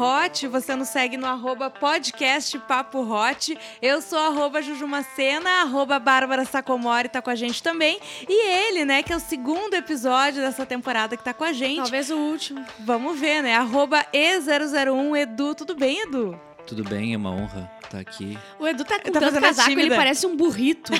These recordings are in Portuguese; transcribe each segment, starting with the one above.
Hot, você nos segue no arroba podcast Papo Hot. Eu sou arroba Jujumacena, arroba Bárbara Sacomori tá com a gente também. E ele, né, que é o segundo episódio dessa temporada que tá com a gente. Talvez o último. Vamos ver, né? Arroba E001 Edu. Tudo bem, Edu? Tudo bem, é uma honra estar aqui. O Edu tá com Tá tanto a casaco, ele parece um burrito.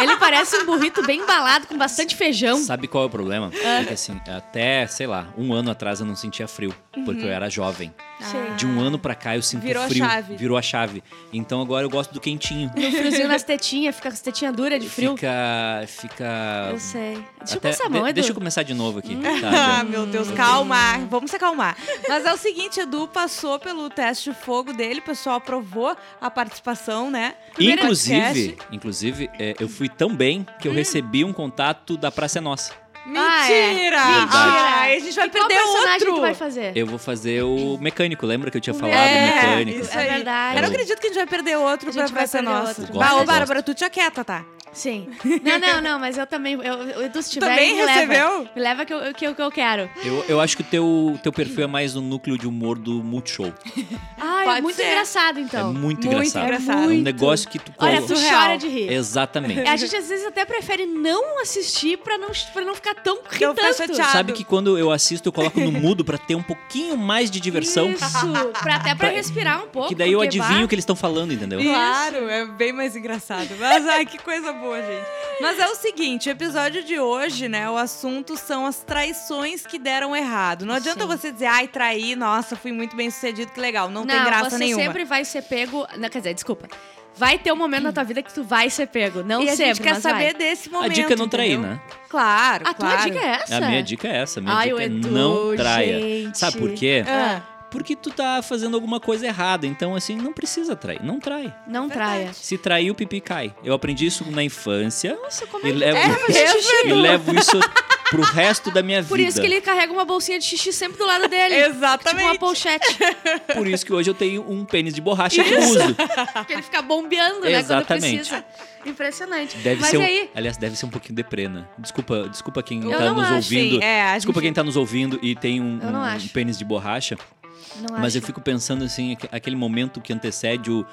ele parece um burrito bem embalado, com bastante feijão. Sabe qual é o problema? É que assim, até, sei lá, um ano atrás eu não sentia frio, porque eu era jovem. Sei. De um ano pra cá eu sinto Virou a frio. chave. Virou a chave. Então agora eu gosto do quentinho. Um friozinho nas tetinhas, fica com as tetinhas duras de frio. Fica. Fica. Eu sei. Deixa até- eu passar a mão, de- Edu. Deixa eu começar de novo aqui. Tá, Ah, meu Deus, calma. Vamos se acalmar. Mas é o seguinte, Edu passou pelo teste de fogo dele, o pessoal aprovou a participação, né? Primeiro Inclusive, podcast. inclusive é, eu fui tão bem que eu recebi um contato da Praça é Nossa. Ah, é. Mentira! Mentira. Ai, a gente vai E qual perder personagem outro. tu vai fazer? Eu vou fazer o mecânico, lembra que eu tinha falado É, mecânico? isso É verdade. Eu não acredito que a gente vai perder outro A pra gente vai Praça perder Nossa. outro. Gosto, Bah, ô. Bárbara, tu tinha quieta, tá? Sim. Não, não, não, mas eu também. Eu, o Edu, se tiver, Também me leva. recebeu? Me leva que eu, que eu, que eu quero. Eu, eu acho que o teu, teu perfil é mais no núcleo de humor do Multishow. Ah, Pode é muito ser. engraçado, então. é muito, muito engraçado. engraçado. É um negócio que tu Olha, tu Surreal. chora de rir. Exatamente. A gente às vezes até prefere não assistir pra não, pra não ficar tão chateado. Sabe que quando eu assisto, eu coloco no mudo pra ter um pouquinho mais de diversão. Isso, pra, até pra Pra- respirar um pouco. Que daí eu adivinho o que eles estão falando, entendeu? Claro, é bem mais engraçado. Mas ai, que coisa boa, gente. Mas é o seguinte, o episódio de hoje, né? O assunto são as traições que deram errado. Não adianta Sim. você dizer, ai, traí, nossa, fui muito bem sucedido, que legal. Não, Não, tem graça você nenhuma. sempre vai ser pego. Não, quer dizer, desculpa. Vai ter um momento na tua vida que tu vai ser pego. Não e a sempre, gente quer mas saber vai. desse A momento. dica é não trair, né? Claro, A tua claro. dica é essa? A minha dica é essa. A minha Ai, dica o é Edu, não traia. gente. Sabe por quê? Ah, Porque tu tá fazendo alguma coisa errada. Então, assim, não precisa trair. Não trai. Não Verdade. traia. Se trair, o pipi cai. Eu aprendi isso na infância Nossa, como é que levo, É mesmo, e levo isso pro resto da minha Por vida. isso que ele carrega uma bolsinha de xixi sempre do lado dele. Tipo Exatamente. uma pochete. Por isso que hoje eu tenho um pênis de borracha que eu uso. Porque ele fica bombeando, né? Exatamente. Quando precisa. Impressionante. Deve Mas ser um, aí, aliás, deve ser um pouquinho deprê, né? Desculpa, desculpa quem Eu tá não nos acho, ouvindo. É, Desculpa gente- quem tá nos ouvindo e tem um, um- um pênis de borracha. Não Mas acho. eu fico pensando assim, aqu- aquele momento que antecede o,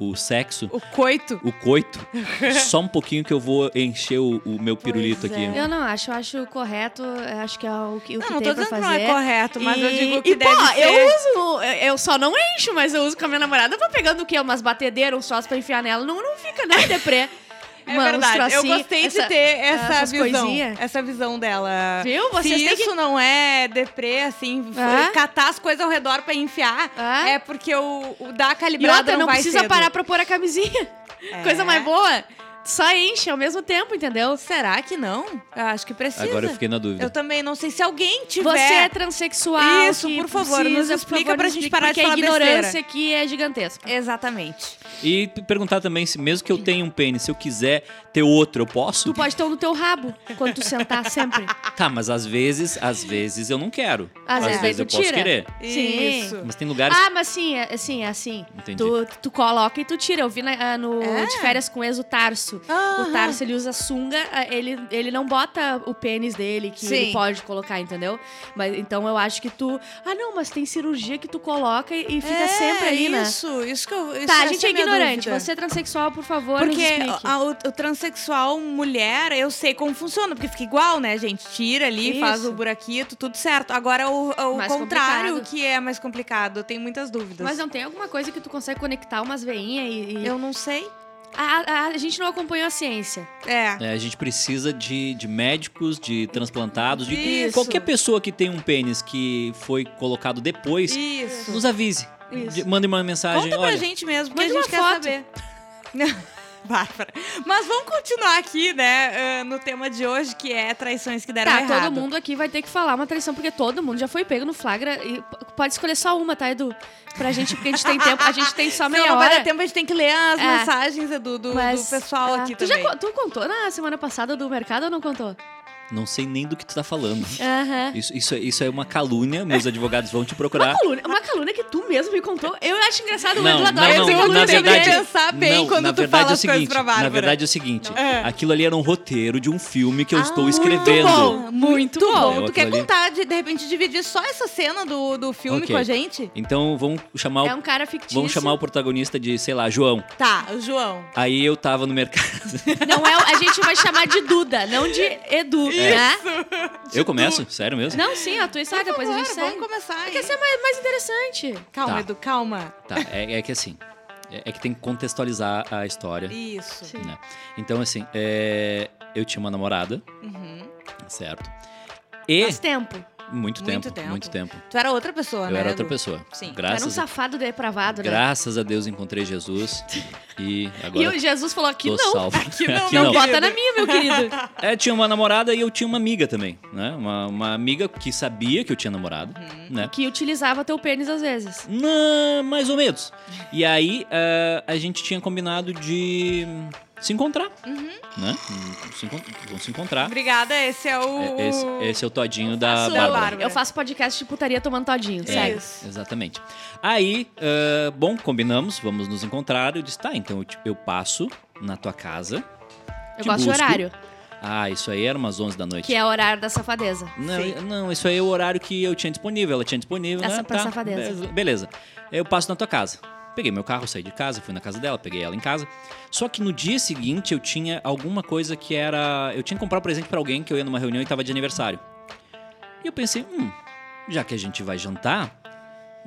o sexo, O coito. o coito, só um pouquinho que eu vou encher o, o meu pirulito Pois aqui. é. Eu não acho, eu acho correto, eu acho que é o que, o que Não, não tem tô pra dizendo que fazer. não é correto, mas eu E- digo que e, deve pô, ser. eu uso, eu só não encho, mas eu uso com a minha namorada, eu vou pegando o quê? Umas batedeiras, uns troços pra enfiar nela, não, não fica, né, deprê. É Uma- verdade. Eu gostei de essa- ter essa visão. coisinhas. Essa visão dela. Viu? Vocês Se isso não é deprê, assim, Ah. catar as coisas ao redor pra enfiar, Ah. é porque o, o dar a E calibrada outra, não vai precisa cedo. parar pra pôr a camisinha. É. Coisa mais boa. Só enche ao mesmo tempo, entendeu? Será que não? Eu acho que precisa. Agora eu fiquei na dúvida. Eu também não sei se alguém tiver. Você é transexual. Isso, por favor, precisa, nos explica favor, pra gente parar de porque falar a ignorância besteira. aqui é gigantesca. Exatamente. E perguntar também se mesmo que eu tenha um pênis, se eu quiser ter outro, eu posso? Tu pode ter um no teu rabo quando tu sentar sempre. Tá, mas às vezes, às vezes eu não quero. Às vezes eu posso querer. Sim. Isso. Mas tem lugares. Ah, mas sim, é, sim, é assim. Entendi. Tu, tu coloca e tu tira. Eu vi na- ah, no É? de férias com o ex o Tarso. Aham. O Tarso, ele usa sunga, ah, ele, ele não bota o pênis dele, que Sim. ele pode colocar, entendeu? Mas Então eu acho que tu... Ah, não, mas tem cirurgia que tu coloca e, e fica É, sempre ali, né? Isso, isso que eu. Isso, Tá, a gente é minha ignorante. dúvida. Você é transexual, por favor, Porque a- o, o transexual mulher, eu sei como funciona, porque fica igual, né, gente? Tira ali, Isso. faz o buraquito, tudo certo. Agora o, o Mais contrário complicado. que é mais complicado. Eu tenho muitas dúvidas. Mas não tem alguma coisa que tu consegue conectar umas veinhas e... e- Eu não sei. A, a- a gente não acompanhou a ciência. É. É, a gente precisa de, de médicos, de transplantados, de Isso. qualquer pessoa que tem um pênis que foi colocado depois, Isso. nos avise. Isso. De- Mande uma mensagem. Conta pra olha, gente mesmo, porque a gente quer uma foto. saber. Bárbara. Mas vamos continuar aqui, né, ah, no tema de hoje, que é traições que deram Tá, errado. todo mundo aqui vai ter que falar uma traição, porque todo mundo já foi pego no flagra. E pode escolher só uma, tá, Edu? Pra gente, porque a gente tem tempo. A gente tem só meia Senão não vai hora. dar tempo, a gente tem que ler as É. mensagens Edu, do, do Mas, pessoal ah, aqui tu também. Já, tu contou na semana passada do mercado ou não contou? Não sei nem do que tu tá falando. Aham. Isso, isso, é- isso é uma calúnia, meus advogados vão te procurar. Uma calúnia, uma calúnia que tu mesmo me contou. Eu acho engraçado, Não, adora não, fazer não, calúnia na verdade- pensar bem não, quando na tu fala é o seguinte, pra Bárbara. Na verdade é o seguinte, É. aquilo ali era um roteiro de um filme que eu estou Ah, escrevendo. Bom, muito bom. Eu, Tu quer ali- contar, de, de repente, dividir só essa cena do, do filme Ok. com a gente? Então vamos chamar o, É um cara fictício. vamos chamar o protagonista de, sei lá, João. Tá, o João. Aí eu tava no mercado. Não é, a gente vai chamar de Duda, não de Edu, né? eu começo? Sério mesmo? Não, sim, a tua Por depois a gente segue. vamos começar aí. Quer ser mais, mais interessante. Calma, Tá. Edu, calma. Tá, é, é que assim, é, é que tem que contextualizar a história. Isso. Sim. né? Então assim, é, eu tinha uma namorada, Uhum. certo? E Faz tempo. Muito, Muito tempo, tempo. muito tempo. Tu era outra pessoa, Eu né? era outra pessoa. Sim. Tu era um Graças, a, safado depravado, né? graças a Deus encontrei Jesus e E agora o Jesus falou aqui não. salvo. Aqui não, Aqui Não, não. bota na minha, meu querido. É, tinha uma namorada e eu tinha uma amiga também, né? Uma, uma amiga que sabia que eu tinha namorado, Uhum. né? que utilizava teu pênis às vezes. Não, mais ou menos. E aí eh, a gente tinha combinado de se encontrar, Uhum. né? Hum, Se encon- vamos se encontrar. Obrigada, esse é o... É- Esse, esse é o todinho da Bárbara. Bárbara. Eu faço podcast de putaria tomando todinho, É. Isso. Exatamente. Aí, eh, bom, combinamos, vamos nos encontrar. Eu disse, tá, então eu, te- eu passo na tua casa. Eu te gosto de busco. horário, Ah, isso aí era umas 11 da noite. que é o horário da safadeza. Não, Sim. não, isso aí é o horário que eu tinha disponível. Ela tinha disponível, Essa né? pra Tá, safadeza. be- Beleza. Eu passo na tua casa. Peguei meu carro, saí de casa, fui na casa dela, peguei ela em casa. Só que no dia seguinte eu tinha alguma coisa que era. Eu tinha que comprar um presente pra alguém que eu ia numa reunião e tava de aniversário. E eu pensei, hum, já que a gente vai jantar,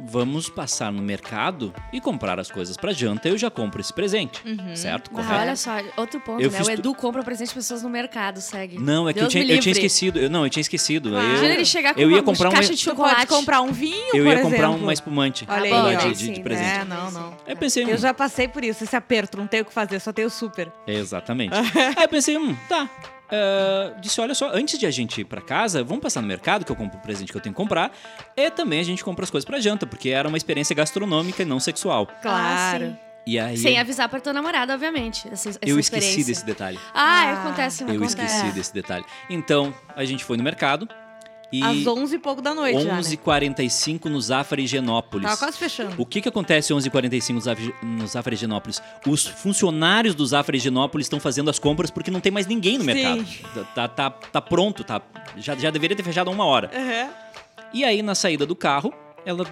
vamos passar no mercado e comprar as coisas pra janta. Eu já compro esse presente. Certo? Ah, Correto? olha só, outro ponto, Eu né? O tu- Edu compra presente de pessoas no mercado, segue. Não, é que eu Deus tinha, eu tinha esquecido. Eu, não, eu tinha esquecido. Imagina eu, ele chegar com eu uma ia comprar caixa de Tu chocolate. pode comprar um vinho, eu por ia comprar exemplo. uma espumante Olha aí, de, de- Sim, de presente. É, não, não. Eu pensei, hum, Eu já passei por isso, esse aperto, não tenho o que fazer, só tenho super. Exatamente. Aí eu pensei, hum, tá. Ah, disse, olha só, antes de a gente ir pra casa, vamos passar no mercado, que eu compro o presente que eu tenho que comprar. E também a gente compra as coisas pra janta, porque era uma experiência gastronômica e não sexual. Claro. sim. E aí Sem avisar pra tua namorada, obviamente. Essa, essa eu esqueci desse detalhe. Ah, Ah, acontece, Eu acontece. esqueci desse detalhe. Então, a gente foi no mercado e Às 11 e pouco da noite já, né? 11h45 no Zafra Higienópolis. Tava quase fechando. O que, que acontece 11h45 no Zafra- Higienópolis? Os funcionários do Zafra Higienópolis estão fazendo as compras porque não tem mais ninguém no Sim. mercado. Tá, tá, tá pronto, tá, já, já deveria ter fechado há uma hora. Aham. E aí, na saída do carro, ela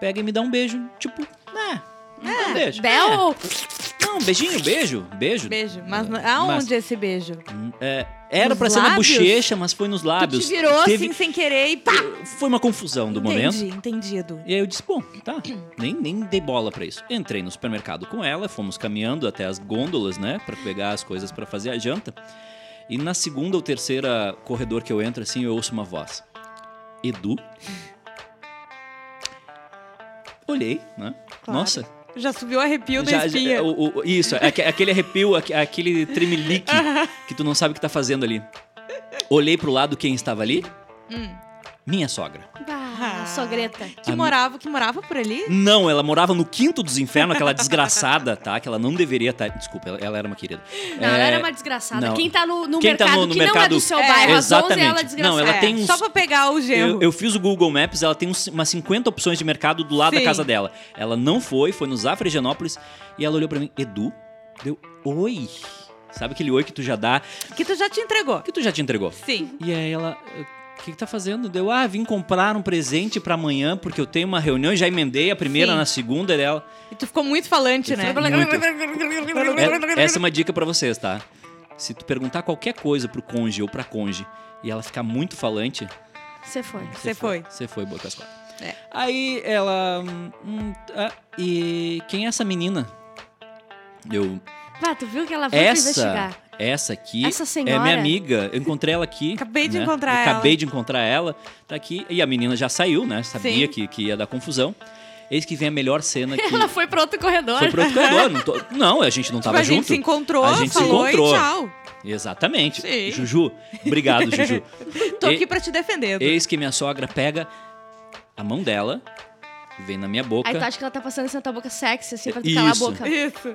pega e me dá um beijo. Tipo, é, me dá um beijo. Bel, É. Não, beijinho, beijo, beijo. Beijo. Mas aonde esse beijo? É, era Nos pra ser na lábios? bochecha, mas foi nos Tu lábios. te virou Teve- assim sem querer e pá! Foi uma confusão do momento. Entendi, entendido. E aí eu disse, bom, tá, nem, nem dei bola pra isso. Entrei no supermercado com ela, fomos caminhando até as gôndolas, né, Pra pegar as coisas pra fazer a janta. E na segunda ou terceira corredor que eu entro, assim, eu ouço uma voz. Edu? Olhei, né? Claro. Nossa. Já subiu o arrepio da já- já- espinha. o- o- isso, é aque- aquele arrepio, aque- aquele tremelique que tu não sabe o que tá fazendo ali. Olhei pro lado, quem estava ali? Hum. Minha sogra. ah, sogreta. Que A- morava, que morava por ali? Não, ela morava no quinto dos infernos, aquela desgraçada, tá? Que ela não deveria estar. Desculpa, ela, ela era uma querida. Não, ela É, era uma desgraçada. não. Quem tá no, no Quem tá mercado no- no que não é mercado- do seu É, bairro, às 11 exatamente. ela é desgraçada. Não, ela É, tem uns- Só pra pegar o gerro. Eu, eu fiz o Google Maps, ela tem uns- umas 50 opções de mercado do lado Sim. da casa dela. Ela não foi, foi no Zafra Higienópolis e ela olhou pra mim, Edu, deu oi. Sabe aquele oi que tu já dá, Que tu já te entregou. que tu já te entregou? Sim. E aí ela, o que, que tá fazendo? Deu, ah, vim comprar um presente pra amanhã porque eu tenho uma reunião e já emendei a primeira Sim. na segunda dela. E tu ficou muito falante, né? É- essa é uma dica pra vocês, tá? Se tu perguntar qualquer coisa pro cônjuge ou pra cônjuge e ela ficar muito falante, Você foi. Você foi. Você foi, boa cascota. É. Aí ela. hum, hum, ah, e quem é essa menina? Eu. Vá, tu viu que ela foi Essa. investigar. Essa aqui Essa é senhora. minha amiga. Eu encontrei ela aqui. Acabei de né? encontrar ela. Acabei de encontrar ela. Tá aqui. E a menina já saiu, né? Sabia Sim. que, que ia dar confusão. Eis que vem a melhor cena que. Ela foi pra outro corredor. Foi pro outro corredor. Não, tô- não, a gente não Tipo, tava a gente junto. se encontrou, A gente se falou encontrou. e tchau. Exatamente. Sim. Juju, obrigado, Juju. Tô E- aqui pra te defender. Eis que minha sogra pega a mão dela, vem na minha boca, Aí tu acha que ela tá passando assim na tua boca sexy, assim, pra tu calar a Isso. boca. Isso.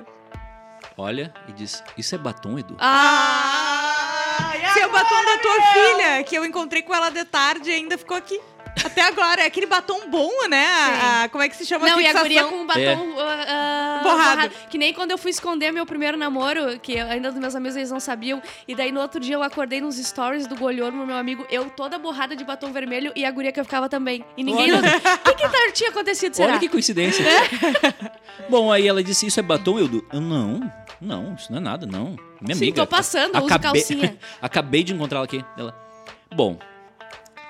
Olha e diz: Isso é batom, Edu? Ah! Esse é o batom da tua filha, que eu encontrei com ela de tarde e ainda ficou aqui. Até agora. É aquele batom bom, né? A- a- como é que se chama? Não, e a fixação. guria com um batom É. ah, ah, Borrado. Que nem quando eu fui esconder meu primeiro namoro, que ainda os meus amigos eles não sabiam. E daí no outro dia eu acordei nos stories do Golhormo, meu amigo, eu toda borrada de batom vermelho e a guria que eu ficava também. E ninguém. O que, que tá- tinha acontecido, será? Olha que coincidência. Bom, aí ela disse, isso é batom? Eu, do- eu, não, não, isso não é nada, não. Minha Sim, amiga. tô passando, eu uso acabei, calcinha. acabei de encontrá-la aqui. Ela, bom,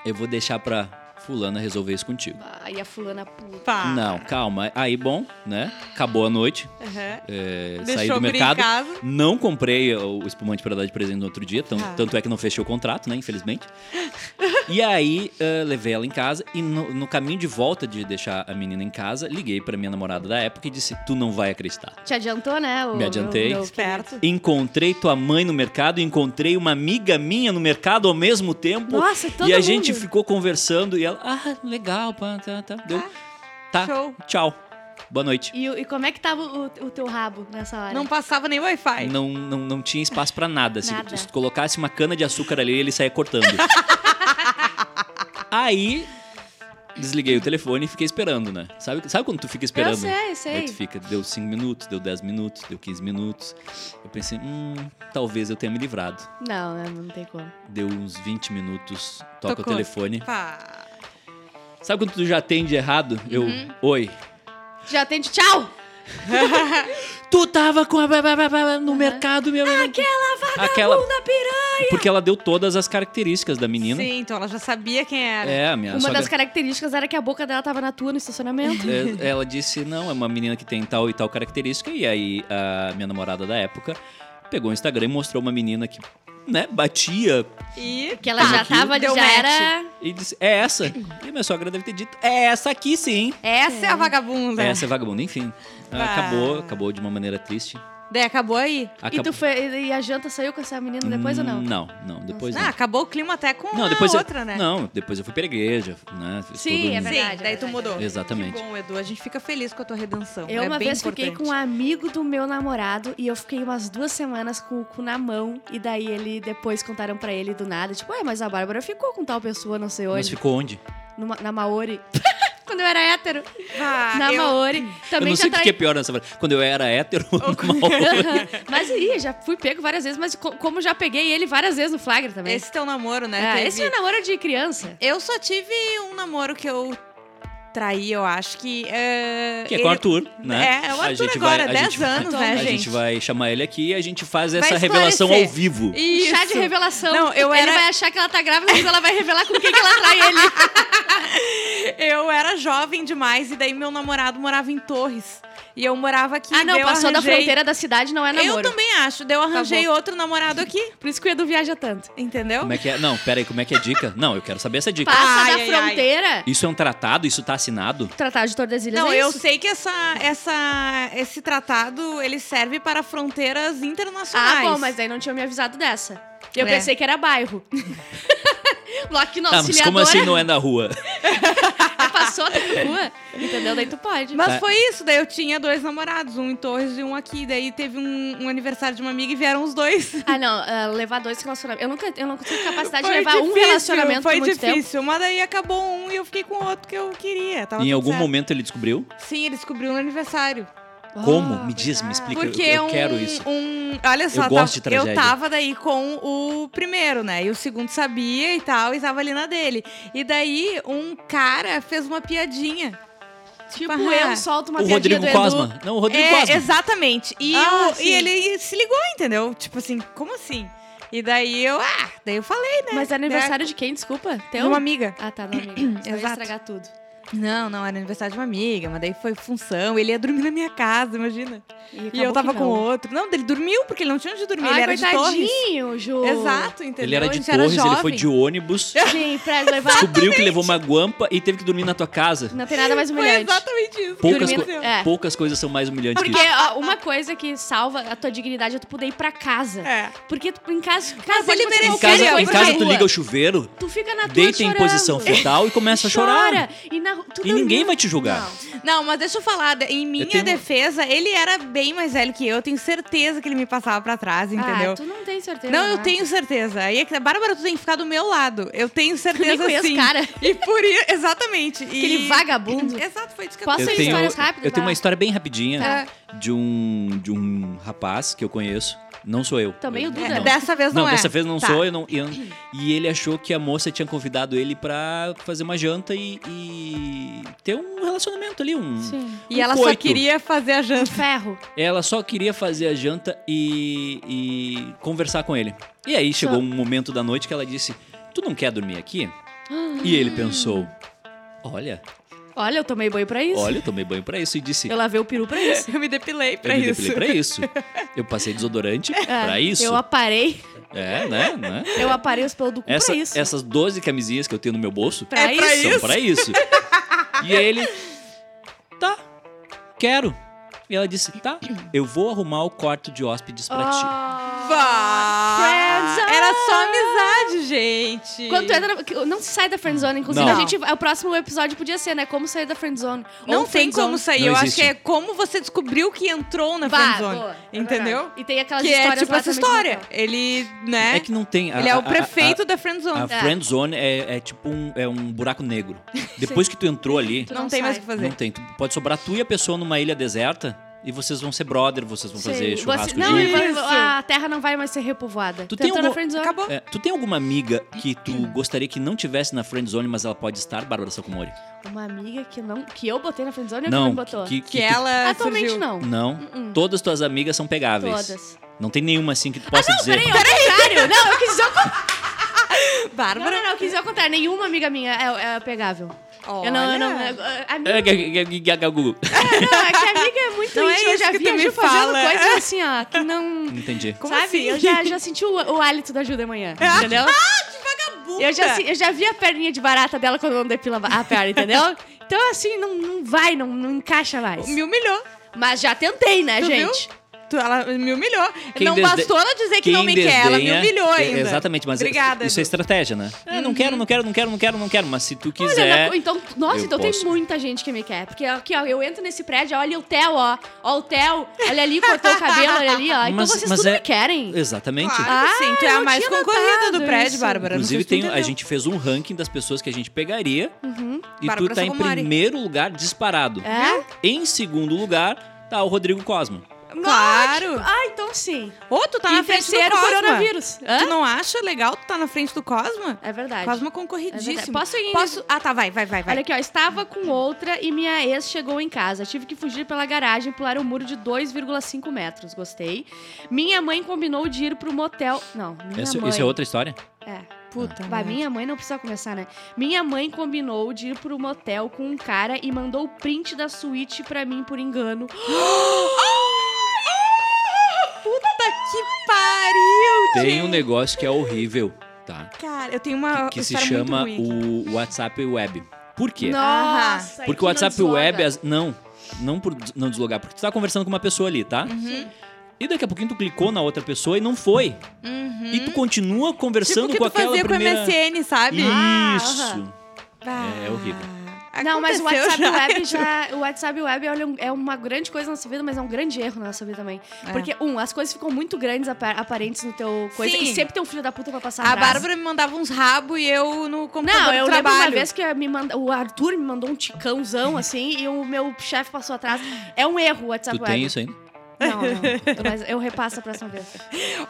eu vou deixar pra fulana resolver isso contigo. Aí a fulana puta. Pá. Não, calma. Aí, bom, né? Acabou a noite. Aham. é, saí do mercado. Não comprei o espumante para dar de presente no outro dia. tão- Ah. Tanto é que não fechei o contrato, né? Infelizmente. e aí, eh, levei ela em casa. E no, no caminho de volta de deixar a menina em casa, liguei pra minha namorada da época e disse: Tu não vai acreditar. Te adiantou, né? o- Me adiantei. meu Esperto. Encontrei tua mãe no mercado, encontrei uma amiga minha no mercado ao mesmo tempo. Nossa, todo e a mundo. gente ficou conversando e ela, ah, legal, pá, tá, tá. Deu. Tá, show. tchau. Boa noite. E, e como é que tava o, o teu rabo nessa hora? Não passava nem Wi-Fi. Não, não, não tinha espaço pra nada. Se, Nada. se tu colocasse uma cana de açúcar ali, ele saía cortando. Aí, desliguei o telefone e fiquei esperando, né? Sabe, sabe quando tu fica esperando? Eu sei, sei. Aí tu fica, deu 5 minutos, deu 10 minutos, deu 15 minutos. Eu pensei, hum, talvez eu tenha me livrado. Não, né, não tem como. Deu uns 20 minutos, toca Tocou. o telefone. Pá. Sabe quando tu já atende errado? Eu, Uhum. oi. Já atende, tchau! Tu tava com a... no mercado, meu... Aquela vagabunda Aquela... piranha! Porque ela deu todas as características da menina. Sim, então ela já sabia quem era. É, a minha Uma sogra- das características era que a boca dela tava na tua no estacionamento. É, ela disse, não, é uma menina que tem tal e tal característica. E aí, a minha namorada da época pegou o Instagram e mostrou uma menina que, né, batia E Que ela já Aqui tava, deu já match. era... e disse, é essa. E a minha sogra deve ter dito, é essa aqui sim. essa é, a vagabunda. Essa é vagabunda, enfim. Ah. Acabou, acabou de uma maneira triste. Daí acabou aí. E, Acabou. tu foi, e a janta saiu com essa menina depois ou não? Não, não, depois Ah, não. acabou o clima até com Não, a depois eu- outra, né? Não, depois eu fui pra igreja, né? fiz Sim, todo é verdade. Sim, daí tu mudou. Exatamente. Que bom, Edu. A gente fica feliz com a tua redenção. Eu é uma bem vez fiquei importante. com um amigo do meu namorado e eu fiquei umas duas semanas com o cu na mão. E daí ele depois contaram pra ele do nada, tipo, ué, mas a Bárbara ficou com tal pessoa, não sei Mas onde. ficou onde? Numa- na Maori. Quando eu era hétero. Ah, na eu- Maori. eu Também não já sei o que trai- é pior nessa. Quando eu era hétero, mal. mas ih, já fui pego várias vezes, mas co- como já peguei ele várias vezes no flagra também. Esse teu namoro, né? Ah, teve- esse é namoro de criança. Eu só tive um namoro que eu traí, eu acho que. é, Que é ele- com o Arthur, né? É, é o A Arthur gente agora, vai- a 10 gente vai- anos, né, A gente? gente vai chamar ele aqui e a gente faz essa revelação ao vivo. Isso. Chá de revelação. Não, eu ele era- vai achar que ela tá grávida, mas ela vai revelar com quem que ela trai ele. Eu era jovem demais e daí meu namorado morava em Torres. E eu morava aqui. ah, não, passou da arranjei- fronteira da cidade, não é namoro. Eu também acho. Daí eu arranjei Acabou. outro namorado aqui, Por isso que o Edu viaja tanto. entendeu? Como é que é? Não, pera aí, como é que é a dica? Não, eu quero saber essa dica. Passa Ai, da ai, ai. fronteira. Isso é um tratado? Isso tá assinado? Tratado de Tordesilhas Não, é eu isso? sei que essa, essa, esse tratado ele serve para fronteiras internacionais. Ah, bom, mas aí não tinha me avisado dessa. Eu É. pensei que era bairro. Aqui no Tá, mas como assim não é na rua? passou da rua. Entendeu? Daí tu pode. Mas Tá. foi isso, daí eu tinha dois namorados, um em Torres e um aqui. Daí teve um, um aniversário de uma amiga e vieram os dois. Ah, não. ah, levar dois relacionamentos. Eu nunca eu não tive capacidade Foi de levar um difícil, relacionamento Foi por muito tempo. difícil, mas daí acabou um e eu fiquei com o outro que eu queria. Tava em algum certo. momento ele descobriu? Sim, ele descobriu no aniversário. Como? Ah, Me diz, me explica. Porque eu, eu um, quero isso. um- Olha só, Eu gosto de tava- eu tragédia. tava daí com o primeiro, né? E o segundo sabia e tal, e tava ali na dele. E daí um cara fez uma piadinha. Tipo, Aham. eu solto uma O piadinha Rodrigo do Edu. Cosma. Não, o Rodrigo é, Cosma. exatamente. E, Ah, eu- e ele se ligou, entendeu? Tipo assim, como assim? E daí eu, ah, daí eu falei, né? Mas é aniversário de quem, desculpa? de Teu? uma amiga. Ah, tá, da amiga. Você vai Exato. estragar tudo. Não, não, era aniversário de uma amiga, mas daí foi função. Ele ia dormir na minha casa, imagina. E acabou eu tava que com outro. Não, ele dormiu, porque ele não tinha onde dormir. Ai, ele era de Torres. Ju. Exato, entendeu? Ele era de Torres, ele foi de ônibus, Sim, pra levar. descobriu que levou uma guampa e teve que dormir na tua casa. Não tem nada mais Foi humilhante. exatamente isso. Poucas, co-. É. poucas coisas são mais humilhantes que Porque isso. ó, uma coisa que salva a tua dignidade é tu poder ir pra casa. É. Porque tu, em casa, casa ele pode acontecer merecia, Em casa, em casa tu liga o chuveiro, Tu fica na tua deita em posição fetal e começa a chorar. Chora. E na tu E ninguém vai te julgar. Não. Não, mas deixa eu falar, em minha tenho- defesa, ele era bem mais velho que eu, eu tenho certeza que ele me passava pra trás, entendeu? Ah, tu não tem certeza. Não, eu né? tenho certeza. Aí é que, Bárbara, tu tem que ficar do meu lado. Eu tenho certeza conheço sim. o cara. E por isso, exatamente. Aquele e... vagabundo. Exato, foi isso que Posso eu ir Eu tenho, histórias rápidas, eu tenho uma vai. história bem rapidinha Tá. de, um, de um rapaz que eu conheço. Não sou eu. Também Eu- o Duda, É, né? dessa vez não, Não, é. dessa vez não Tá. sou eu, não, eu- E ele achou que a moça tinha convidado ele pra fazer uma janta e, e ter um relacionamento ali, um. Sim. E um ela só coito. queria fazer a janta. Ferro. Ela só queria fazer a janta e, e conversar com ele. E aí chegou Só. um momento da noite que ela disse: Tu não quer dormir aqui? E ele pensou: Olha, Olha, eu tomei banho pra isso. olha, eu tomei banho pra isso. E disse: Eu lavei o peru pra isso. Eu me depilei pra Eu me isso. depilei pra isso. Eu passei desodorante pra É, isso. Eu aparei. É, né? né? Eu aparei os pelos do cu Essa- pra isso. essas 12 camisinhas que eu tenho no meu bolso Pra É pra isso. são pra isso. e aí ele, tá, quero. E ela disse, tá, eu vou arrumar o quarto de hóspedes pra ti. Friendzone. Era só amizade, gente. Quando tu entra na... Não se sai da friendzone. Inclusive, Não. a gente... O próximo episódio podia ser, né? Como sair da friendzone. Não tem friendzone. como sair. Não eu acho existe. que é como você descobriu que entrou na Bah, friendzone. boa, é entendeu? verdade. E tem aquelas que é histórias tipo lá essa história. Ele, né? É que não tem. a- Ele é a- o a- prefeito a- da friendzone. A, É. friend zone é, é tipo um, é um buraco negro. Depois que tu entrou ali, Tu não, não tem mais o sai. que fazer. não tem. Tu pode sobrar tu e a pessoa numa ilha deserta e vocês vão ser brother, vocês vão fazer Sim. churrasco Você- Não, a terra não vai mais ser repovoada. Tu Tu tem algum- friendzone. Acabou. É, tu tem alguma amiga que tu gostaria que não tivesse na friend zone, mas ela pode estar, Bárbara Sacomori? Uma amiga que não... Que eu botei na friendzone ou que não Não, me botou? que, Que tu- ela Atualmente surgiu. não. Não. Uh-uh. Todas tuas amigas são pegáveis. Todas. Não tem nenhuma assim que tu possa dizer. Peraí, ao contrário. Não, eu quis dizer ao contrário. Não, Bárbara. não, não, eu quis dizer ao contrário. Nenhuma amiga minha é, é pegável. Eu não, eu não... Eu- Amiga É. Não, é que a amiga é muito Não é íntima. eu isso já que vi a Ju fazendo fala. coisas assim, ó, que não... Entendi. Como sabe? assim? Eu já, já senti o, o hálito da Ju de manhã, entendeu? Vagabunda. Eu já, eu já vi a perninha de barata dela quando não depila a perna, entendeu? Então, assim, não, não vai, não, não encaixa mais. Me humilhou. Mas já tentei, né, Tu gente? Tu- ela me humilhou. Quem não desde- bastou ela dizer que não me quer, ela me desdenha- humilhou É, ainda. Exatamente, mas Obrigada, isso é estratégia, né? É, não quero, não quero, não quero, não quero, não quero. Mas se tu Olha, quiser. na- então, nossa, então posso. tem muita gente que me quer. Porque aqui, ó, eu entro nesse prédio, olha o Theo, ó. Ó o Theo, olha ali, cortou o cabelo, olha ali, ó. Então Mas- vocês mas tudo é- me querem. Exatamente. Claro Ah, sim, tu é a mais concorrida do prédio, isso. Bárbara. Inclusive, tem, a gente fez um ranking das pessoas que a gente pegaria. Uhum. E Bárbara tu tá em primeiro lugar disparado. É? Em segundo lugar, tá o Rodrigo Cosma. Claro. Ah, então sim. Ou tu tá e na frente do Cosma. coronavírus. Hã? Tu não acha legal tu tá na frente do Cosma? É verdade. Cosma É verdade. concorridíssimo. Posso ir? Posso? Ah, tá, vai, vai, vai. Olha aqui, ó. Estava com outra e minha ex chegou em casa. Tive que fugir pela garagem e pular um muro de 2,5 metros. Gostei. Minha mãe combinou de ir pro motel. Não, minha Essa, mãe. isso é outra história? É. Puta. Vai, minha mãe não precisa começar, né? Minha mãe combinou de ir pro motel com um cara e mandou o print da suíte pra mim por engano. Que pariu, Tem gente. um negócio que é horrível, tá? Cara, eu tenho uma Que se história muito chama o WhatsApp Web. Por quê? Nossa! Porque o WhatsApp Web. as- Não, não por não deslogar. Porque tu tá conversando com uma pessoa ali, tá? Uhum. E daqui a pouquinho tu clicou na outra pessoa e não foi. Uhum. E tu continua conversando tipo que com tu aquela fazia primeira... com o MSN, sabe? Ah, Isso. Ah, É horrível. Não, mas o WhatsApp já. Web já. O WhatsApp Web é uma grande coisa na nossa vida, mas é um grande erro na nossa vida também. É. Porque, um, as coisas ficam muito grandes, apa- aparentes no teu coisa. Sim. E sempre tem um filho da puta pra passar A atrás. Bárbara me mandava uns rabos e eu no computador Não, do eu lembro trabalho. uma vez que me manda, o Arthur me mandou um ticãozão, assim, e o meu chefe passou atrás. É um erro o WhatsApp Tu Web. tem isso ainda? Não, não. Mas eu repasso a próxima vez.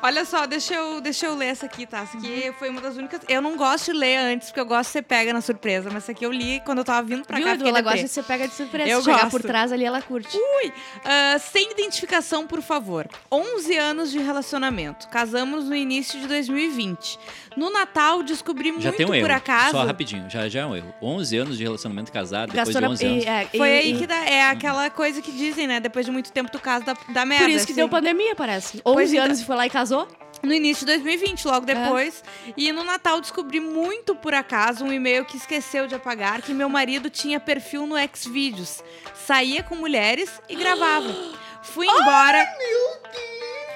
Olha só, deixa eu, deixa eu ler essa aqui, tá? Essa Uhum. aqui foi uma das únicas... Eu não gosto de ler antes, porque eu gosto de ser pega na surpresa. Mas essa aqui eu li quando eu tava vindo pra Viu, cá. Edu? Ela gosta de ser pega de surpresa. Eu Se chegar gosto. por trás ali, ela curte. Ui! Ah, sem identificação, por favor. 11 anos de relacionamento. Casamos no início de 2020. No Natal, descobri Já muito tem um erro. por acaso... Só rapidinho, já, já é um erro. 11 anos de relacionamento casado, depois de na- 11 anos. e- é, Foi e- aí e- que dá, é aquela coisa que dizem, né? Depois de muito tempo tu casa da, da merda. Por isso que assim. deu pandemia, parece. Pois 11 então. anos e foi lá e casou? No início de 2020, logo É. depois. E no Natal descobri muito por acaso um e-mail que esqueceu de apagar que meu marido tinha perfil no Xvideos. Saía com mulheres e gravava. Fui embora.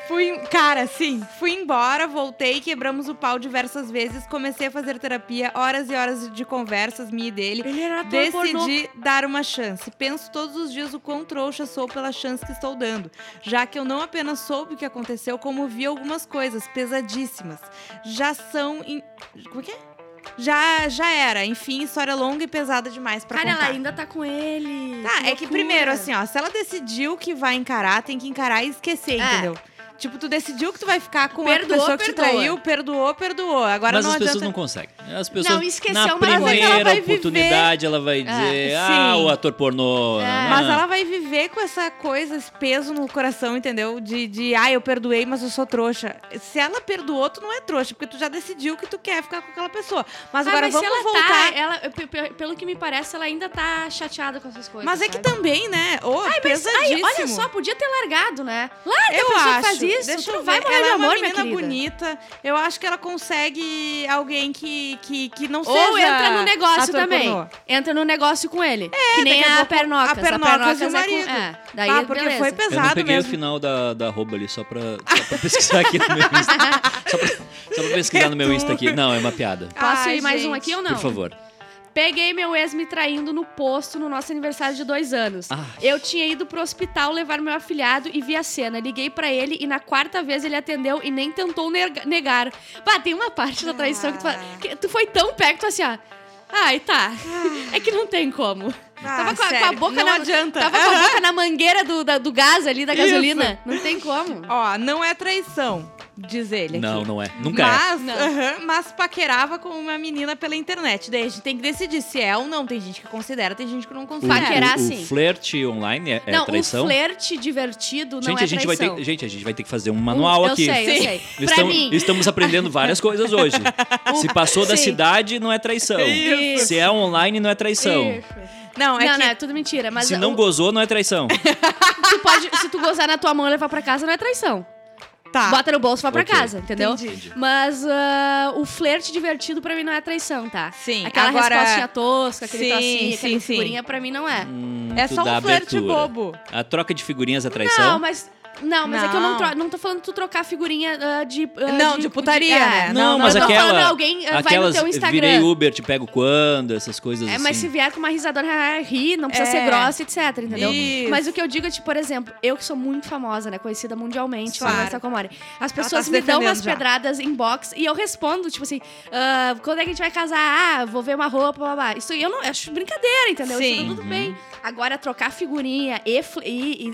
Fui, cara, sim, fui embora, voltei, quebramos o pau diversas vezes, comecei a fazer terapia, horas e horas de conversas, minha e dele. Ele era. Decidi dar uma chance. Penso todos os dias o quão trouxa sou pela chance que estou dando, já que eu não apenas soube o que aconteceu, como vi algumas coisas pesadíssimas. Já são. in- Como é que é? Já, já era. Enfim, história longa e pesada demais pra Cara, contar. ela ainda tá com ele. Tá, é que primeiro, assim, ó, se ela decidiu que vai encarar, tem que encarar e esquecer, É. entendeu? Tipo, tu decidiu que tu vai ficar com Perdoou, a pessoa que te perdoa. traiu, perdoou, perdoou. Agora Mas não as adianta. pessoas não conseguem. As pessoas, Não, esqueceu, na mas é que ela primeira vai viver- oportunidade, ela vai dizer, É, ah, sim. o ator pornô. É. ah. Mas ela vai viver com essa coisa, esse peso no coração, entendeu? De, de, ah, eu perdoei, mas eu sou trouxa. Se ela perdoou, tu não é trouxa, porque tu já decidiu que tu quer ficar com aquela pessoa. Mas Ah, agora mas vamos ela voltar. tá, ela, pe- pe- pelo que me parece, ela ainda tá chateada com essas coisas. Mas é que também, né? Ô, Ai, mas, pesadíssimo. ai, olha só, podia ter largado, né? Larga Eu a pessoa acho. que faz isso. Deixa tu eu não vai morrer ela de é uma amor, minha menina querida. bonita. Eu acho que ela consegue alguém que, que, que não Ou seja entra no negócio ator também. pornô. Entra no negócio com ele. que nem a a Pernocas. a Pernocas o é com- marido. É, daí ah, porque beleza. foi Eu não pesado peguei mesmo. o final da, da arroba ali, só pra, só pra pesquisar aqui no meu Insta. Só pra, só pra pesquisar no meu Insta aqui. Não, é uma piada. Posso Ai, ir mais um aqui ou não? Por favor. Peguei meu ex me traindo no posto no nosso aniversário de dois anos. Ai. Eu tinha ido pro hospital levar meu afilhado e vi a cena. Liguei pra ele e na quarta vez ele atendeu e nem tentou nega- negar. Bah, tem uma parte da traição que tu, fala- Ah. que tu foi tão perto, tu assim, ó. Ai, tá. É que não tem como. Ah, tava com a, com a boca não na, adianta. Tava com a boca na mangueira do, da- do gás ali, da Isso. gasolina. Não tem como. Ó, não é traição, diz ele Não, aqui. não é. Nunca é. mas, Não. aham, mas paquerava com uma menina pela internet. Daí a gente tem que decidir se é ou não. Tem gente que considera, tem gente que não O, considera. Paquerar, o, sim. o flerte online é, é não, traição? o flerte divertido não gente, é a gente vai traição. ter, gente, a gente vai ter que fazer um manual eu aqui. sei, eu sei. Estamos, mim, estamos aprendendo várias coisas hoje. Se passou da Sim. cidade, não é traição. Isso. Se é online, não é traição. Isso. Não, é não, que... não, é tudo mentira. Mas Se não o- gozou, não é traição. tu pode, se tu gozar na tua mão e levar pra casa, não é traição. Tá. Bota no bolso e vai pra Ok. casa, entendeu? Entendi. Mas ah, o flerte divertido pra mim não é traição, tá? Sim, Aquela agora- respostinha tosca, aquele Sim, trocinho, sim, aquele sim. figurinha, pra mim não é. Hum, É tu só dá um flerte abertura. bobo. A troca de figurinhas é traição? Não, mas... Não, mas é que eu não, Não. tro- não tô falando tu trocar figurinha ah, de... ah, Não, de putaria, é. né? Não, Não, mas eu tô aquela. falando alguém, ah, vai no teu Instagram. virei Uber, te pego quando, essas coisas É, assim. mas se vier com uma risadora, ri, não precisa É. ser grossa, etc, entendeu? Isso. Mas o que eu digo é, tipo, por exemplo, eu que sou muito famosa, né, conhecida mundialmente, Claro. Vanessa Comori. As tá pessoas se me dão umas já. pedradas em box e eu respondo, tipo assim, ah, quando é que a gente vai casar? Ah, vou ver uma roupa, blá, blá. Isso aí eu não eu acho brincadeira, entendeu? Isso Sim. tá tudo bem. Agora, trocar figurinha e, e,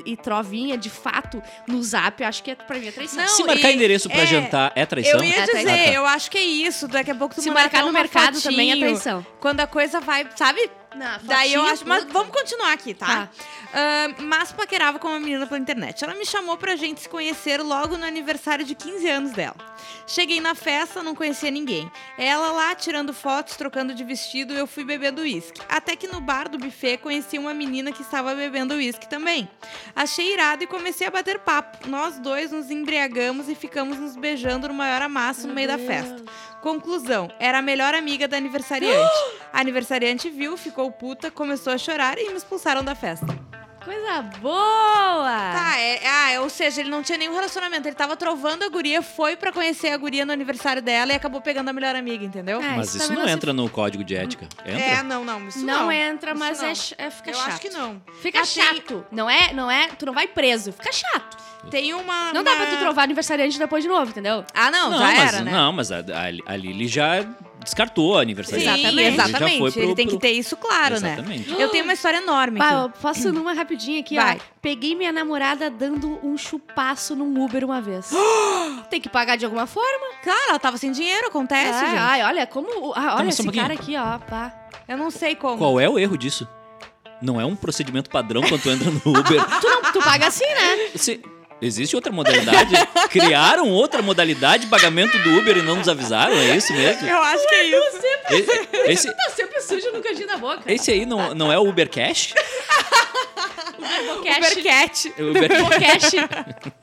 e- e trovinha, de fato, no zap, eu acho que é, pra mim é traição. Não, Se marcar e- endereço pra é, jantar é traição? Eu ia É dizer. Ah, tá. eu acho que é isso. Daqui a pouco tu Se marcar no mercado também é traição. Quando a coisa vai, sabe? Não, Daí eu acho. Mas vamos continuar aqui, tá? Tá. Ah, mas paquerava com uma menina pela internet. Ela me chamou pra gente se conhecer logo no aniversário de 15 anos dela. Cheguei na festa, não conhecia ninguém. Ela lá tirando fotos, trocando de vestido, eu fui bebendo uísque. Até que no bar do buffet conheci uma menina que estava bebendo uísque também. Achei irado e comecei a bater papo. Nós dois nos embriagamos e ficamos nos beijando no maior amasso no meio da festa. Conclusão, era a melhor amiga da aniversariante. A aniversariante viu, ficou puta, começou a chorar e me expulsaram da festa. Coisa boa! Tá, é, ah, é, ou seja, ele não tinha nenhum relacionamento. Ele tava trovando a guria, foi pra conhecer a guria no aniversário dela e acabou pegando a melhor amiga, entendeu? É, Mas isso isso também não se- entra no código de ética. Entra? É, não, não, isso Não, não. entra, mas Isso é, não. ch- é, fica Eu chato. acho que não. Fica chato. Não é, não é, tu não vai preso, fica chato. Tem uma. Não dá uma- pra tu trovar aniversariante depois de novo, entendeu? Ah, não, não, já mas, era, né? Não, mas a, a, a Lili já descartou a aniversário. Sim, Exatamente. exatamente. Foi pro- Ele tem que pro- ter isso claro, Exatamente. né? Eu tenho uma história enorme Bah, eu posso ir numa rapidinha aqui, Vai. ó. Peguei minha namorada dando um chupaço num Uber uma vez. Tem que pagar de alguma forma. Claro, ela tava sem dinheiro, acontece, É, gente. ai, olha, como. ah, olha um esse pouquinho. cara aqui, ó. Pá. Eu não sei como. Qual é o erro disso? Não é um procedimento padrão quando tu entra no Uber. Tu, não, tu paga assim, né? Se- existe outra modalidade? Criaram outra modalidade de pagamento do Uber e não nos avisaram? É isso mesmo? Eu acho que é isso. E- Esse, Tá sempre sujo no cantinho da boca. esse aí não, não é o Uber Cash? Cash. Ubercat. É o Uber... Cash.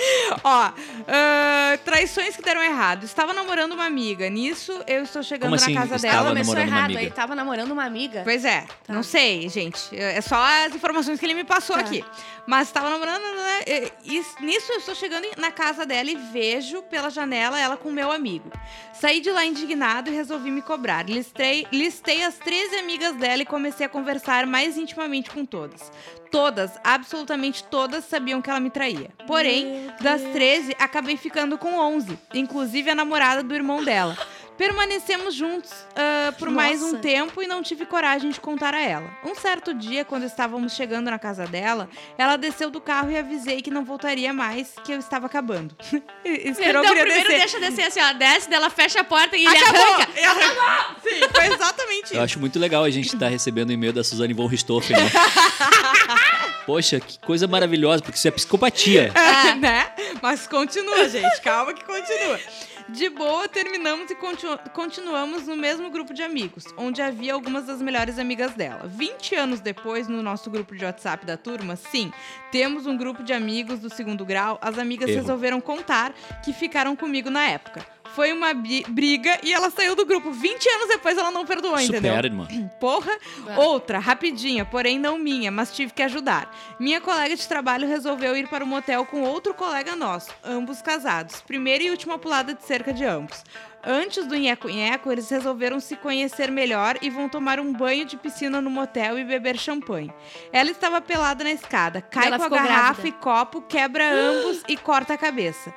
Ó, ah, traições que deram errado. Estava namorando uma amiga. Nisso, eu estou chegando Como assim, na casa estava dela. Começou namorando uma errado, amiga. aí tava namorando uma amiga. Pois é, Tá. não sei, gente. É só as informações que ele me passou Tá. aqui. Mas estava namorando, né? E- e nisso eu estou chegando na casa dela e vejo pela janela ela com meu amigo. Saí de lá indignado e resolvi me cobrar. Listei, listei as 13 amigas dela e comecei a conversar mais intimamente com todas. Todas, absolutamente todas, sabiam que ela me traía. Porém, das Deus. 13, acabei ficando com 11, inclusive a namorada do irmão dela. Permanecemos juntos ah, por mais um Nossa. tempo e não tive coragem de contar a ela. Um certo dia, quando estávamos chegando na casa dela, ela desceu do carro e avisei que não voltaria mais, que eu estava acabando. Esperou eu primeiro descer. deixa descer assim, ó. Desce, dela fecha a porta e ele Acabou! arranca. Arrancou! Sim, foi exatamente Eu isso. acho muito legal a gente estar recebendo e-mail da Suzane von Richthofen. Né? Poxa, que coisa maravilhosa, porque isso é psicopatia. É, né? Mas continua, gente. Calma que continua. De boa, terminamos e continu- continuamos no mesmo grupo de amigos, onde havia algumas das melhores amigas dela. 20 anos depois, no nosso grupo de WhatsApp da turma, sim, temos um grupo de amigos do segundo grau. As amigas Erro. resolveram contar que ficaram comigo na época. Foi uma briga e ela saiu do grupo. 20 anos depois ela não perdoou, entendeu? Supera, irmã. Porra. Vai. Outra, rapidinha, porém não minha, mas tive que ajudar. Minha colega de trabalho resolveu ir para o motel com outro colega nosso, ambos casados. Primeira e última pulada de cerca de ambos. Antes do nheco-nheco, eles resolveram se conhecer melhor e vão tomar um banho de piscina no motel e beber champanhe. Ela estava pelada na escada, cai Ela com a garrafa grávida. e copo, quebra ambos e corta a cabeça.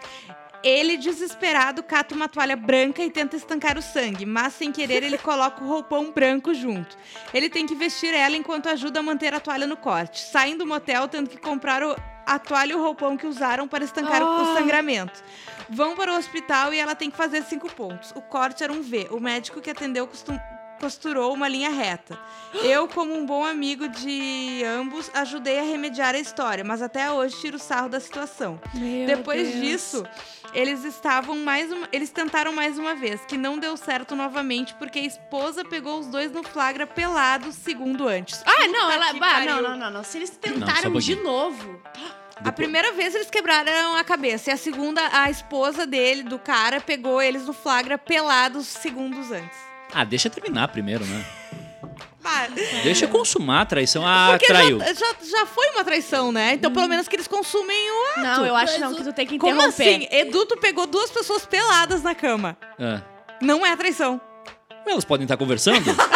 Ele, desesperado, cata uma toalha branca e tenta estancar o sangue, mas sem querer ele coloca o roupão branco junto. Ele tem que vestir ela enquanto ajuda a manter a toalha no corte. Saem do motel tendo que comprar o- a toalha e o roupão que usaram para estancar o- o Ah. sangramento. Vão para o hospital e ela tem que fazer cinco pontos. O corte era um V. O médico que atendeu costum- costurou uma linha reta. Eu, como um bom amigo de ambos, ajudei a remediar a história, mas até hoje tiro sarro da situação. Meu Depois Deus. disso, eles estavam mais uma, eles tentaram mais uma vez, que não deu certo novamente porque a esposa pegou os dois no flagra pelados segundo antes. Ah, não, Puta ela. Bah, não, não, não, não. Se eles Não, tentaram de pouquinho. novo. A primeira vez eles quebraram a cabeça e a segunda, a esposa dele, do cara, pegou eles no flagra pelados segundos antes. Ah, deixa terminar primeiro, né? Deixa consumar a traição. Ah, porque traiu. já, já, já foi uma traição, né? Então, pelo menos que eles consumem o ato. Não, eu acho Mas não, que tu tem que Como interromper. assim? Edu, tu pegou duas pessoas peladas na cama. Ah. Não é traição. Elas podem estar conversando?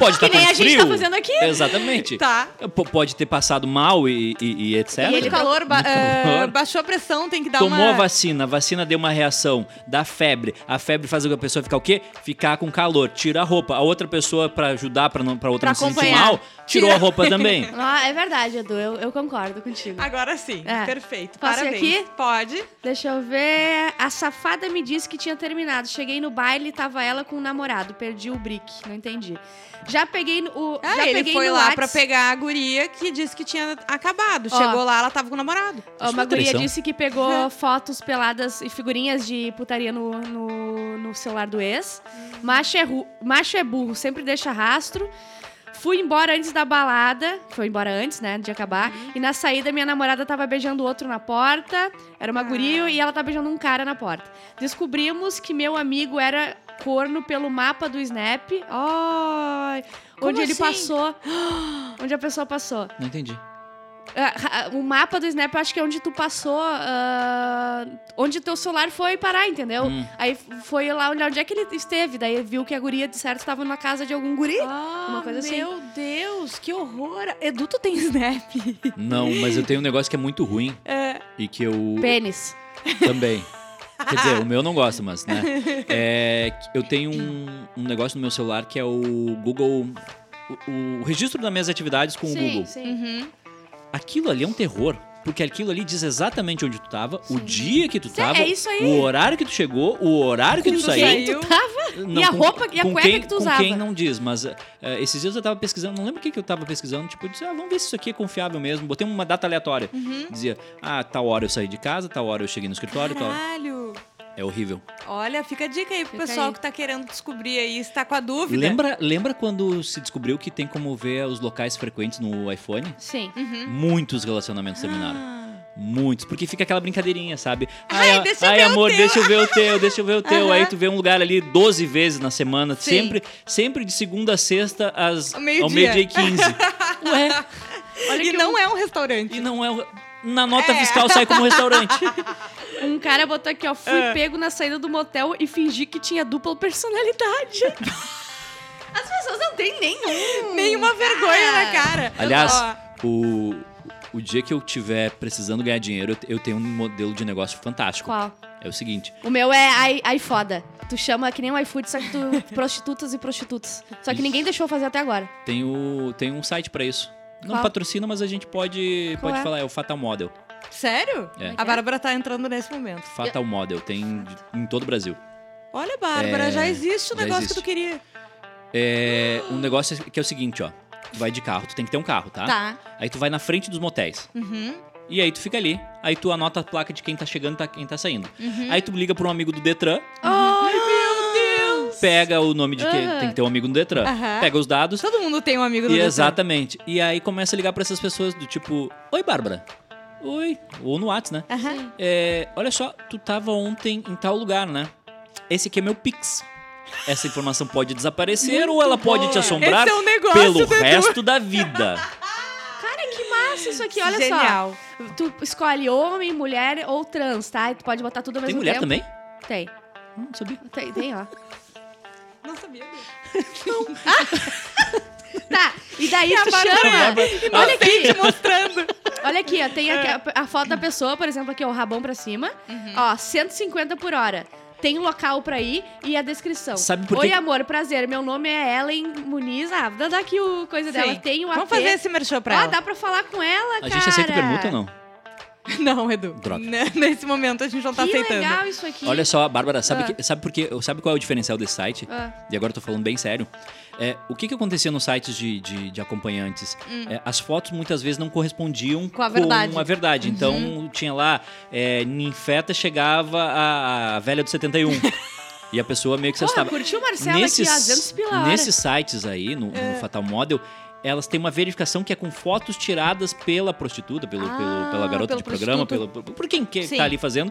Pode estar Que nem com a gente tá fazendo aqui. Exatamente. Tá. P- Pode ter passado mal e, e- e etc. E ele calor, ba- calor. baixou a pressão, tem que dar Tomou uma... a vacina, a vacina deu uma reação, dá febre. A febre faz a pessoa ficar o quê? Ficar com calor, tira a roupa. A outra pessoa, pra ajudar, pra, não, pra outra Pra não se sentir mal, tirou Tira. a roupa também. Ah, é verdade, Edu. Eu, eu concordo contigo. Agora sim, É. perfeito. Posso Parabéns. aqui? Pode. Deixa eu ver. A safada me disse que tinha terminado. Cheguei no baile e tava ela com o namorado. Perdi o brick. Não entendi. Já peguei no- o. Ah, já ele peguei foi no lá Whats. pra pegar a guria que disse que tinha acabado. Ó. Chegou lá, ela tava com o namorado. Ó, Isso Uma é guria disse que pegou fotos peladas e figurinhas de putaria no, no, no celular do ex. Macho, é ru- macho é burro, sempre deixa rastro. Fui embora antes da balada. Foi embora antes, né? De acabar. E na saída, minha namorada tava beijando outro na porta. Era uma Ah. guria e ela tava beijando um cara na porta. Descobrimos que meu amigo era corno pelo mapa do Snap. Ai, Como onde ele assim? passou. Onde a pessoa passou. Não entendi. Ah, ah, o mapa do Snap, eu acho que é onde tu passou, ah, onde o teu celular foi parar, entendeu? Hum. Aí foi lá olhar onde é que ele esteve, daí viu que a guria de certo estava na casa de algum guri. Ah, Uma coisa assim. Meu Deus, que horror. Edu, tu tem snap. Não, mas eu tenho um negócio que é muito ruim É. e que eu Pênis. também. Quer dizer, o meu eu não gosto, mas, né? É, eu tenho um, um negócio no meu celular que é o Google. O, o registro das minhas atividades com o Google. sim. Uhum. Aquilo ali é um terror. Porque aquilo ali diz exatamente onde tu tava, o Sim. dia que tu tava, é o horário que tu chegou, o horário que tu saiu. Quem tu tava? Não, E a com- roupa e a com cueca quem, que tu com usava. quem não diz, mas eh, esses dias eu tava pesquisando, não lembro o que, que eu tava pesquisando, tipo, eu disse, ah, vamos ver se isso aqui é confiável mesmo. Botei uma data aleatória. Uhum. Dizia, ah, tal hora eu saí de casa, tal hora eu cheguei no escritório, tal hora. É horrível. Olha, fica a dica aí pro Fica pessoal aí. que tá querendo descobrir aí, se tá com a dúvida. Lembra, lembra quando se descobriu que tem como ver os locais frequentes no iPhone? Sim. Uhum. Muitos relacionamentos terminaram. Ah. Muitos, porque fica aquela brincadeirinha, sabe? Ai, a- deixa ai amor, deixa eu ver o teu, deixa eu ver o teu. Aham. Aí tu vê um lugar ali 12 vezes na semana, Sim. sempre, sempre de segunda a sexta às, Ao meio-dia. ao meio-dia e 15. Ué, Olha E que não um, é um restaurante. e não é. o- Na nota É. fiscal sai como restaurante. um cara botou aqui, ó. Fui É. pego na saída do motel e fingi que tinha dupla personalidade. As pessoas não têm nenhum. Nenhuma vergonha na cara. Aliás, Ó, o, o dia que eu tiver precisando ganhar dinheiro, eu- tenho um modelo de negócio fantástico. Qual? É o seguinte: O meu é ai, ai foda. Tu chama que nem um iFood, só que tu prostitutas e prostitutos. Só que ninguém deixou fazer até agora. tem, o, tem um site pra isso. Não Qual? patrocina, mas a gente pode, Qual pode é? falar. É o Fatal Model. Sério? É. A Bárbara tá entrando nesse momento. Fatal Model. Tem em todo o Brasil. Olha, Bárbara, É, já existe o já negócio existe. que tu queria. É um negócio que é o seguinte, ó. Tu vai de carro, tu tem que ter um carro, tá? Tá. Aí tu vai na frente dos motéis. Uhum. E aí tu fica ali. Aí tu anota a placa de quem tá chegando e tá, quem tá saindo. Uhum. Aí tu liga pra um amigo do Detran, Ai, meu Deus! pega o nome de quem Aham. tem que ter um amigo no Detran. Aham. Pega os dados. Todo mundo tem um amigo do E Detran. exatamente. E aí começa a ligar pra essas pessoas do tipo, oi Bárbara. Oi. Ou no Whats, né? Aham. É, olha só, tu tava ontem em tal lugar, né? Esse aqui é meu Pix. Essa informação pode desaparecer ou ela pode te assombrar Esse é um negócio, pelo Dudu. resto da vida. Cara, que massa isso aqui, olha Genial. só. Tu escolhe homem, mulher ou trans, tá? E tu pode botar tudo ao Tem mesmo mulher tempo. também? Tem. Hum, Não sabia. Tem, tem, ó. Não sabia. Tá, e daí tu chama. Olha aqui, mostrando. Olha aqui, ó. Tem aqui a, a foto da pessoa, por exemplo, aqui, ó, o rabão pra cima. Uhum. Ó, 150 por hora. Tem local pra ir e a descrição. Sabe por Oi, que- amor, prazer. Meu nome é Ellen Muniz. Ah, dá aqui o coisa dela. Sim. Tem um Vamos AP. fazer esse merchan pra Ah, ela. dá pra falar com ela, A cara. gente aceita permuta ou não? Não, Edu. Droga. N- Nesse momento a gente não tá que aceitando. legal isso aqui. Olha só, Bárbara, sabe, Ah. que, sabe, por quê? sabe qual é o diferencial desse site? Ah. E agora eu tô falando bem sério. É, o que que acontecia nos sites de, de, de acompanhantes? É, as fotos muitas vezes não correspondiam Hum. Com a verdade. a verdade. Então tinha lá, é, ninfeta chegava a, a velha do 71. e a pessoa meio que se assustava. curtiu o Marcelo aqui, ó, 200 pila a hora. nesses sites aí, no, É. no Fatal Model, elas têm uma verificação que é com fotos tiradas pela prostituta, pelo, Ah, pelo- pela garota de programa, prostituto. pelo, por quem que Sim. tá ali fazendo,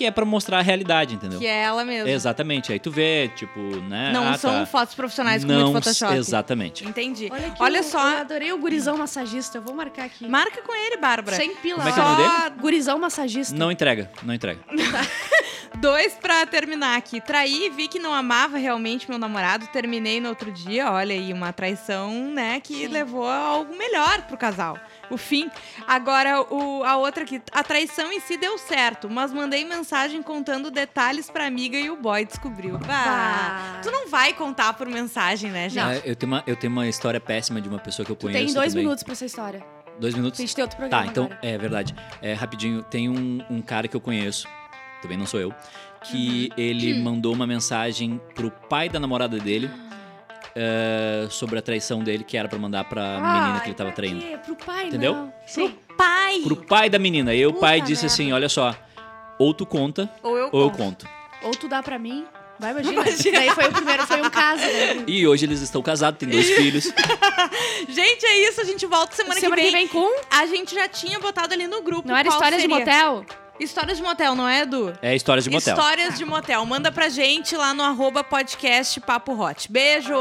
que é pra mostrar a realidade, entendeu? Que é ela mesma. Exatamente. Aí tu vê, tipo, né? Não ah, são tá. fotos profissionais com Não, muito Photoshop. Exatamente. Entendi. Olha, aqui, Olha eu- só. Eu adorei o gurizão massagista. Eu vou marcar aqui. Marca com ele, Bárbara. 100 pila. Como é que é o nome Só Gurizão massagista. Não entrega, não entrega. dois pra terminar aqui. Traí, vi que não amava realmente meu namorado. Terminei no outro dia. Olha aí, uma traição, né? Que Sim. levou a algo melhor pro casal. O fim. Agora, o, a outra aqui. A traição em si deu certo, mas mandei mensagem contando detalhes pra amiga e o boy descobriu. Bah, Bah. tu não vai contar por mensagem, né, gente? Ah, eu, tenho uma, eu tenho uma história péssima de uma pessoa que eu Tu conheço. tem dois também. minutos pra essa história. Dois minutos? A gente tem outro programa Tá, então, agora. é verdade. É, rapidinho, tem um, um cara que eu conheço, também não sou eu, que Uhum. ele Hum. mandou uma mensagem pro pai da namorada dele é, sobre a traição dele, que era pra mandar pra menina Ai, que ele tava pra traindo. quê? Pro pai, Entendeu? não. Sim. Pai! Pro pai da menina. E o pai disse merda. assim: olha só, ou tu conta, Ou eu ou eu conto. conto. Ou tu dá pra mim. Vai, imagina. Daí foi o primeiro, foi um caso. Né? E hoje eles estão casados, têm dois filhos. Gente, é isso. A gente volta semana, Semana que, vem. com... A gente já tinha botado ali no grupo. Não era qual histórias de motel? Histórias de motel, não é, Edu? É histórias de motel. Histórias de motel. Manda pra gente lá no arroba podcast Papo Hot. Beijo!